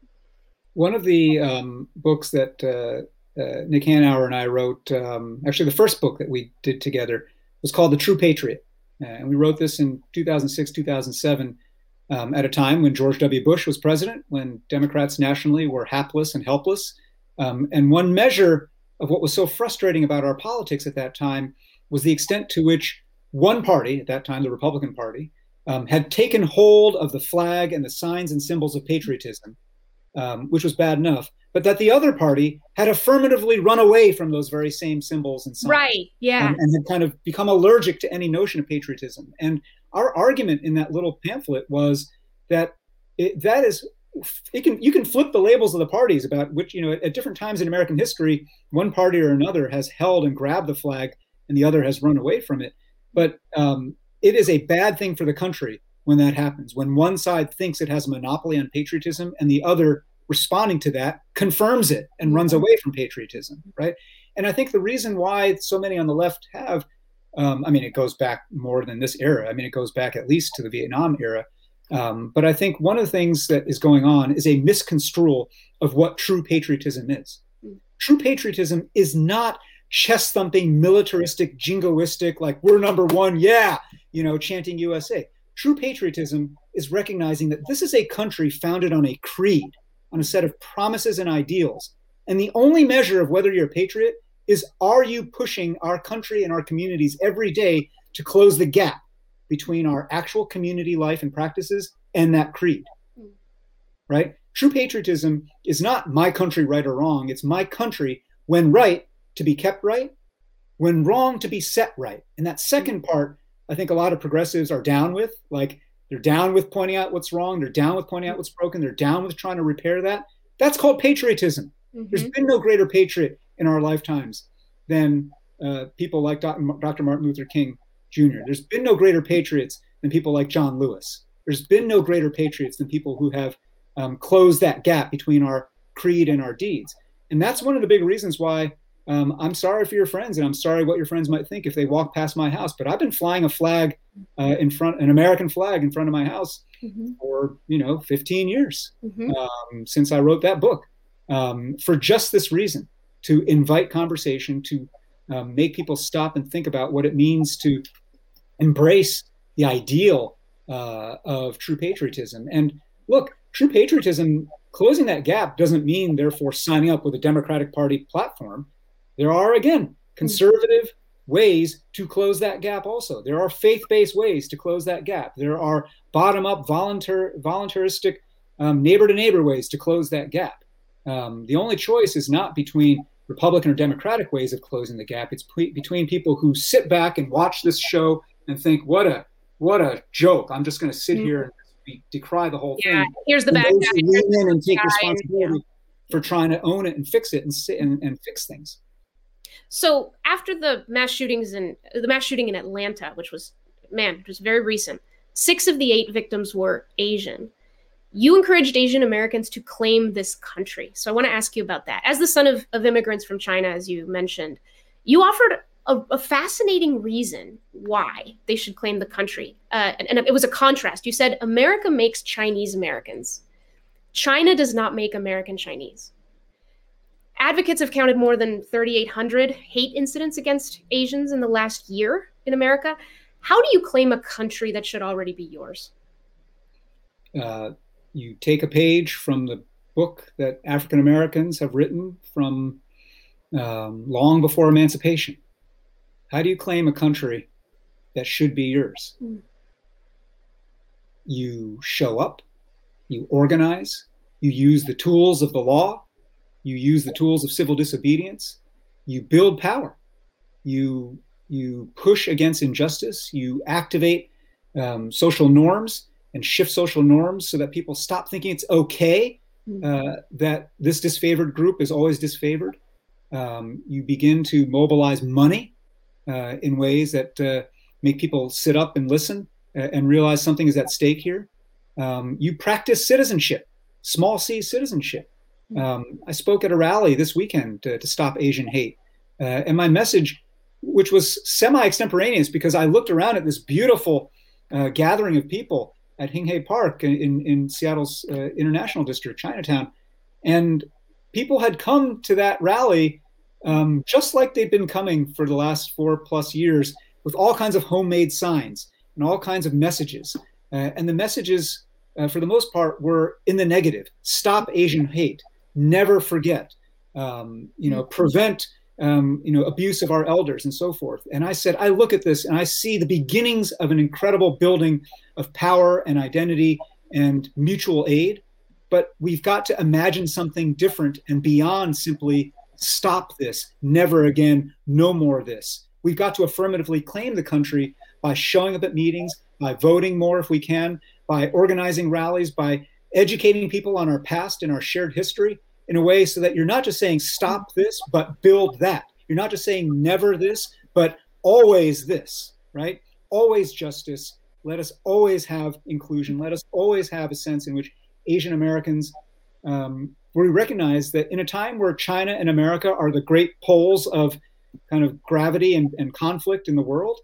One of the um, books that uh, uh, Nick Hanauer and I wrote, um, actually the first book that we did together, was called The True Patriot. Uh, and we wrote this in 2006, 2007, um, at a time when George W. Bush was president, when Democrats nationally were hapless and helpless. Um, and one measure of what was so frustrating about our politics at that time was the extent to which one party, at that time the Republican Party, um, had taken hold of the flag and the signs and symbols of patriotism, um, which was bad enough, but that the other party had affirmatively run away from those very same symbols and signs. Right, yeah. And, and had kind of become allergic to any notion of patriotism. And our argument in that little pamphlet was that it, that is it can you can flip the labels of the parties about which you know at, at different times in American history one party or another has held and grabbed the flag and the other has run away from it but um, it is a bad thing for the country when that happens when one side thinks it has a monopoly on patriotism and the other responding to that confirms it and runs away from patriotism right? And i think the reason why so many on the left have um, i mean it goes back more than this era. I mean it goes back at least to the vietnam era. Um, but i think one of the things that is going on is a misconstrual of what true patriotism is. True patriotism is not chest thumping militaristic jingoistic like we're number one yeah you know chanting usa true patriotism is recognizing that this is a country founded on a creed on a set of promises and ideals. And the only measure of whether you're a patriot is are you pushing our country and our communities every day to close the gap between our actual community life and practices and that creed? Right? True patriotism is not my country right or wrong. It's my country when right to be kept right, when wrong to be set right. And that second part, I think a lot of progressives are down with. Like they're down with pointing out what's wrong. They're down with pointing out what's broken. They're down with trying to repair that. That's called patriotism. Mm-hmm. There's been no greater patriot in our lifetimes than uh, people like Dr. Martin Luther King Jr. There's been no greater patriots than people like John Lewis. There's been no greater patriots than people who have um, closed that gap between our creed and our deeds. And that's one of the big reasons why um, I'm sorry for your friends, and I'm sorry what your friends might think if they walk past my house. But I've been flying a flag uh, in front, an American flag in front of my house mm-hmm. for you know 15 years mm-hmm. um, since I wrote that book, um, for just this reason: to invite conversation, to um, make people stop and think about what it means to embrace the ideal uh, of true patriotism. And look, true patriotism, closing that gap doesn't mean therefore signing up with a Democratic Party platform there are, again, conservative ways to close that gap also. There are faith based ways to close that gap. There are bottom up, volunteer, voluntaristic, neighbor to neighbor ways to close that gap. Um, the only choice is not between Republican or Democratic ways of closing the gap. It's pre- between people who sit back and watch this show and think, "What a what a joke! I'm just going to sit mm-hmm. here and decry the whole yeah, thing." Here's the bad guy. Lean in and take responsibility yeah. for trying to own it and fix it and, sit and, and fix things. So after the mass shootings in the mass shooting in Atlanta, which was man, it was very recent, six of the eight victims were Asian. You encouraged Asian Americans to claim this country. So I want to ask you about that. As the son of, of immigrants from China, as you mentioned, you offered a, a fascinating reason why they should claim the country. Uh, and, and it was a contrast. You said America makes Chinese Americans. China does not make American Chinese. Advocates have counted more than 3,800 hate incidents against Asians in the last year in America. How do you claim a country that should already be yours? Uh, you take a page from the book that African Americans have written from um, long before emancipation. How do you claim a country that should be yours? Mm. You show up, you organize, you use the tools of the law, you use the tools of civil disobedience, you build power, you you push against injustice, you activate um, social norms and shift social norms so that people stop thinking it's okay mm-hmm. uh, that this disfavored group is always disfavored. Um, you begin to mobilize money uh, in ways that uh, make people sit up and listen uh, and realize something is at stake here. Um, you practice citizenship, small c citizenship. Um, I spoke at a rally this weekend to, to stop Asian hate. Uh, and my message, which was semi extemporaneous because I looked around at this beautiful uh, gathering of people at Hing Hay Park in, in Seattle's uh, International District, Chinatown. And people had come to that rally um, just like they'd been coming for the last four plus years with all kinds of homemade signs and all kinds of messages. Uh, and the messages, uh, for the most part, were in the negative stop Asian hate, never forget, um, you know, prevent. Um, you know, abuse of our elders and so forth. And I said, I look at this and I see the beginnings of an incredible building of power and identity and mutual aid. But we've got to imagine something different and beyond simply stop this, never again, no more of this. We've got to affirmatively claim the country by showing up at meetings, by voting more if we can, by organizing rallies, by educating people on our past and our shared history in a way so that you're not just saying stop this, but build that. You're not just saying never this, but always this, right? Always justice. Let us always have inclusion. Let us always have a sense in which Asian Americans um, where we recognize that in a time where China and America are the great poles of kind of gravity and, and conflict in the world,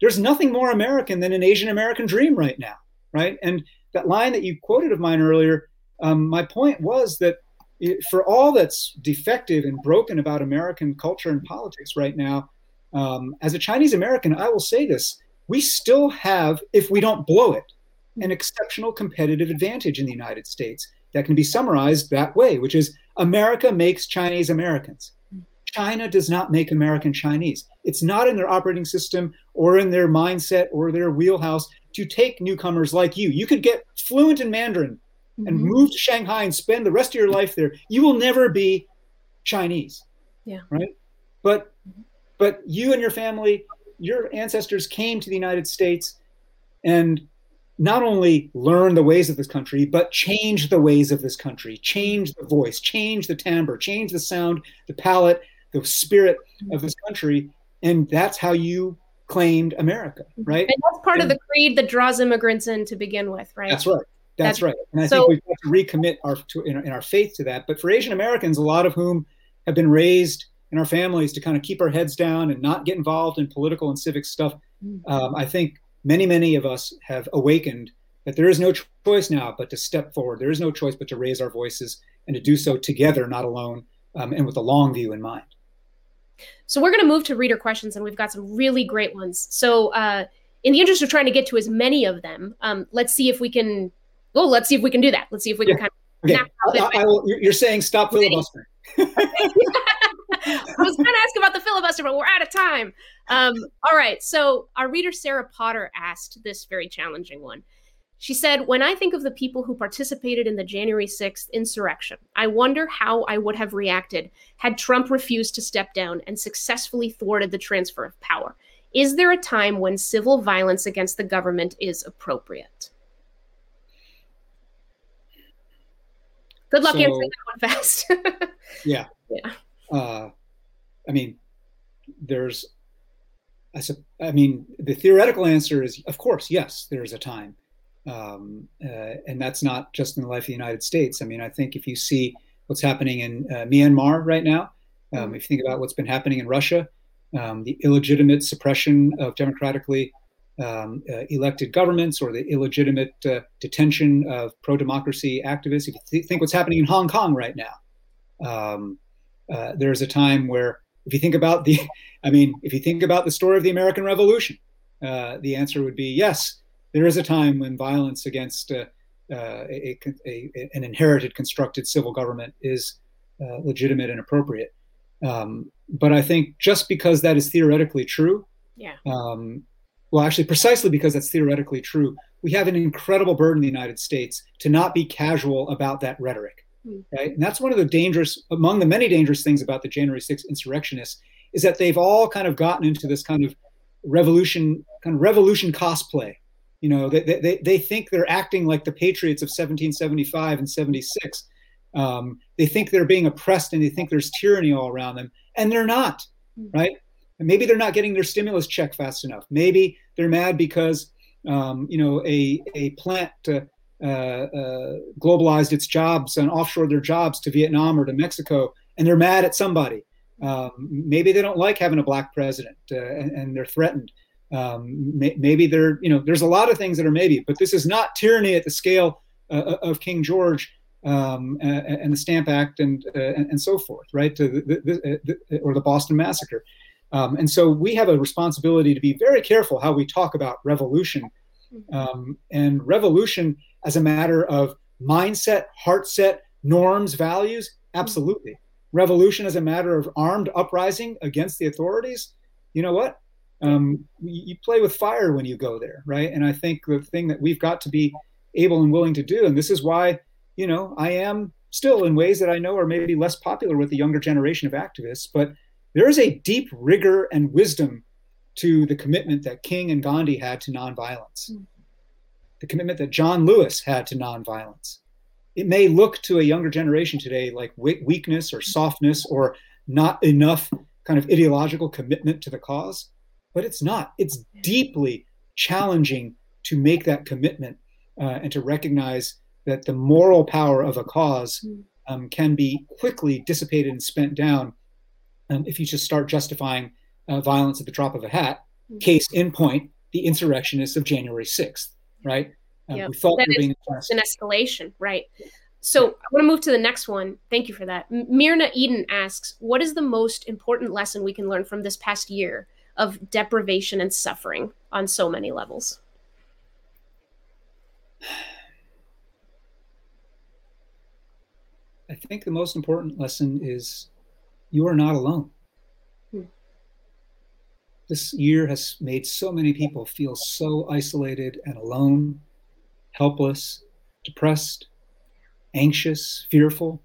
there's nothing more American than an Asian American dream right now, right? And that line that you quoted of mine earlier, um, my point was that it, for all that's defective and broken about American culture and politics right now, um, as a Chinese American, I will say this: we still have, if we don't blow it, an exceptional competitive advantage in the United States that can be summarized that way, which is America makes Chinese Americans. China does not make American Chinese. It's not in their operating system or in their mindset or their wheelhouse to take newcomers like you. You could get fluent in Mandarin and mm-hmm. move to Shanghai and spend the rest of your life there. You will never be Chinese. Yeah. Right? But but you and your family, your ancestors came to the United States and not only learn the ways of this country, but change the ways of this country, change the voice, change the timbre, change the sound, the palette, the spirit of this country. And that's how you claimed America, right? And that's part and, of the creed that draws immigrants in to begin with, right? That's right. That's, that's right. And I so, think we've got to recommit our to, in, in our faith to that. But for Asian Americans, a lot of whom have been raised in our families to kind of keep our heads down and not get involved in political and civic stuff, mm. um, I think many, many of us have awakened that there is no choice now but to step forward. There is no choice but to raise our voices and to do so together, not alone, um, and with a long view in mind. So we're going to move to reader questions, and we've got some really great ones. So, uh, in the interest of trying to get to as many of them, um, let's see if we can. Well, let's see if we can do that. Let's see if we can kind of. Okay. I, I will, you're saying stop filibustering. I was going to ask about the filibuster, but we're out of time. Um, all right. So, our reader Sarah Potter asked this very challenging one. She said, When I think of the people who participated in the January 6th insurrection, I wonder how I would have reacted had Trump refused to step down and successfully thwarted the transfer of power. Is there a time when civil violence against the government is appropriate? Good luck so, answering that one fast. yeah. Yeah uh, I mean, there's, I, I mean, the theoretical answer is, of course, yes, there is a time. Um, uh, and that's not just in the life of the United States. I mean, I think if you see what's happening in uh, Myanmar right now, um, if you think about what's been happening in Russia, um, the illegitimate suppression of democratically um, uh, elected governments or the illegitimate uh, detention of pro democracy activists, if you th- think what's happening in Hong Kong right now, um, uh, there's a time where, if you think about the, I mean, if you think about the story of the American Revolution, uh, the answer would be yes. There is a time when violence against uh, uh a, a, a, an inherited, constructed civil government is uh, legitimate and appropriate. Um, but I think just because that is theoretically true, yeah. Um, well, actually, precisely because that's theoretically true, we have an incredible burden in the United States to not be casual about that rhetoric. Hmm. Right. And that's one of the dangerous, among the many dangerous things about the January 6th insurrectionists is that they've all kind of gotten into this kind of revolution, kind of revolution cosplay. You know, they, they, they think they're acting like the patriots of 1775 and 76. Um, they think they're being oppressed and they think there's tyranny all around them. And they're not, hmm. right? And maybe they're not getting their stimulus check fast enough. Maybe they're mad because, um, you know, a, a plant uh, uh, uh, globalized its jobs and offshored their jobs to Vietnam or to Mexico, and they're mad at somebody. Um, maybe they don't like having a black president, uh, and, and, they're threatened. Um, may, maybe they're, you know, there's a lot of things that are maybe, but this is not tyranny at the scale uh, of King George um, and the Stamp Act and, and, and so forth, right? The, the, the, or the Boston Massacre. Um, and so we have a responsibility to be very careful how we talk about revolution mm-hmm. um, and revolution as a matter of mindset, heart set, norms, values. Absolutely. Revolution as a matter of armed uprising against the authorities. You know what? Um, you play with fire when you go there, right? And I think the thing that we've got to be able and willing to do, and this is why, you know, I am still in ways that I know are maybe less popular with the younger generation of activists, but there is a deep rigor and wisdom to the commitment that King and Gandhi had to nonviolence, mm-hmm. the commitment that John Lewis had to nonviolence. It may look to a younger generation today like weakness or softness or not enough kind of ideological commitment to the cause, but it's not. It's deeply challenging to make that commitment uh, and to recognize that the moral power of a cause hmm. um, can be quickly dissipated and spent down um, if you just start justifying uh, violence at the drop of a hat. Hmm. Case in point, the insurrectionists of January 6th, right? Um, yep. We thought that being an escalation, right? So I want to move to the next one. Thank you for that. Mirna Eden asks, "What is the most important lesson we can learn from this past year of deprivation and suffering on so many levels?" I think the most important lesson is you are not alone. Hmm. This year has made so many people feel so isolated and alone, helpless, depressed, anxious, fearful.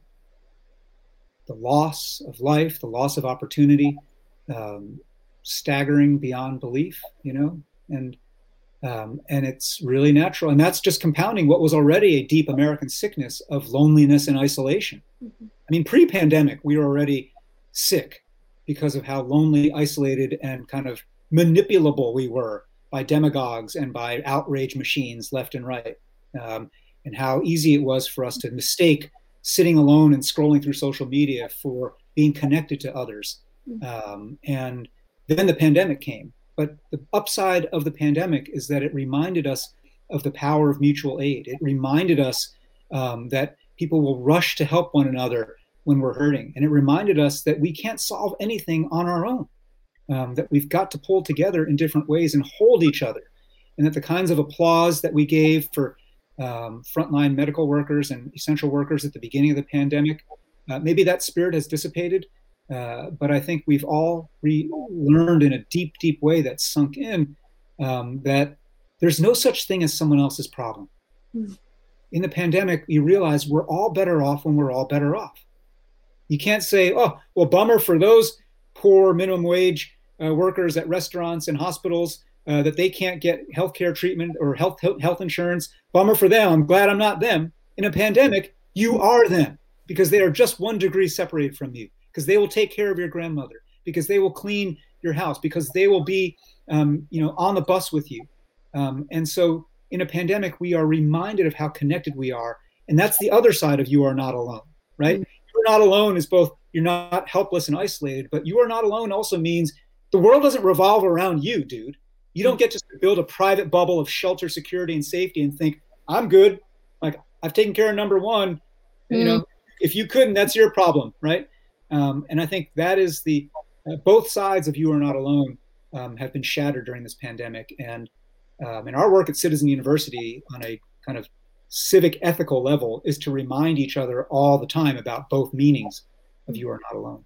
The loss of life, the loss of opportunity, um, staggering beyond belief, you know, and um, and it's really natural. And that's just compounding what was already a deep American sickness of loneliness and isolation. Mm-hmm. I mean, pre pandemic, we were already sick because of how lonely, isolated, and kind of manipulable we were by demagogues and by outrage machines left and right. Um, and how easy it was for us to mistake sitting alone and scrolling through social media for being connected to others. Mm-hmm. Um, and then the pandemic came but the upside of the pandemic is that it reminded us of the power of mutual aid. It reminded us um, that people will rush to help one another when we're hurting. And it reminded us that we can't solve anything on our own, um, that we've got to pull together in different ways and hold each other. And that the kinds of applause that we gave for um, frontline medical workers and essential workers at the beginning of the pandemic, uh, maybe that spirit has dissipated. Uh, but I think we've all re- learned in a deep, deep way that's sunk in um, that there's no such thing as someone else's problem. Mm. In the pandemic, you realize we're all better off when we're all better off. You can't say, oh, well, bummer for those poor minimum wage uh, workers at restaurants and hospitals uh, that they can't get healthcare treatment or health health insurance. Bummer for them. I'm glad I'm not them. In a pandemic, you are them because they are just one degree separated from you because they will take care of your grandmother, because they will clean your house, because they will be, um, you know, on the bus with you. Um, and so, in a pandemic, we are reminded of how connected we are, and that's the other side of you are not alone, right? Mm-hmm. You're not alone is both you're not helpless and isolated, but you are not alone also means the world doesn't revolve around you, dude. You don't get to build a private bubble of shelter, security, and safety and think I'm good. Like I've taken care of number one. Mm-hmm. You know, mm. if you couldn't, that's your problem, right? Um, and I think that is the uh, both sides of you are not alone um, have been shattered during this pandemic. And um, and our work at Citizen University on a kind of civic ethical level is to remind each other all the time about both meanings of you are not alone.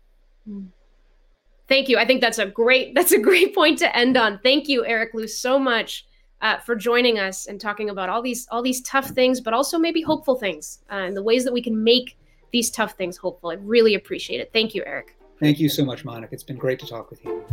Thank you. I think that's a great that's a great point to end on. Thank you, Eric Liu, so much uh, for joining us and talking about all these all these tough things, but also maybe hopeful things uh, and the ways that we can make these tough things hopeful. I really appreciate it. Thank you, Eric. Thank you so much, Monica. It's been great to talk with you.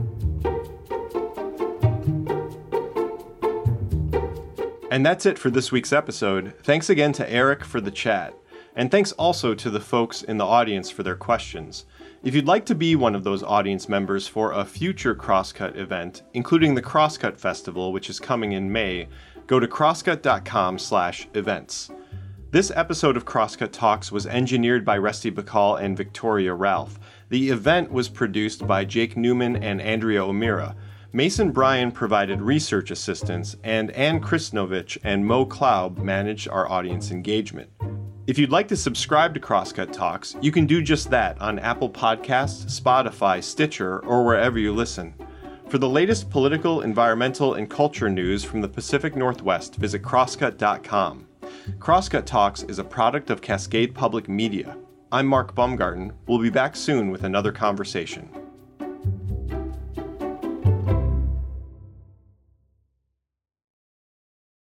And that's it for this week's episode. Thanks again to Eric for the chat. And thanks also to the folks in the audience for their questions. If you'd like to be one of those audience members for a future Crosscut event, including the Crosscut Festival, which is coming in May, go to crosscut.com/events. This episode of Crosscut Talks was engineered by Rusty Bacall and Victoria Ralph. The event was produced by Jake Newman and Andrea O'Meara. Mason Bryan provided research assistance, and Ann Krisnovich and Mo Klaub managed our audience engagement. If you'd like to subscribe to Crosscut Talks, you can do just that on Apple Podcasts, Spotify, Stitcher, or wherever you listen. For the latest political, environmental, and culture news from the Pacific Northwest, visit crosscut.com. Crosscut Talks is a product of Cascade Public Media. I'm Mark Baumgarten. We'll be back soon with another conversation.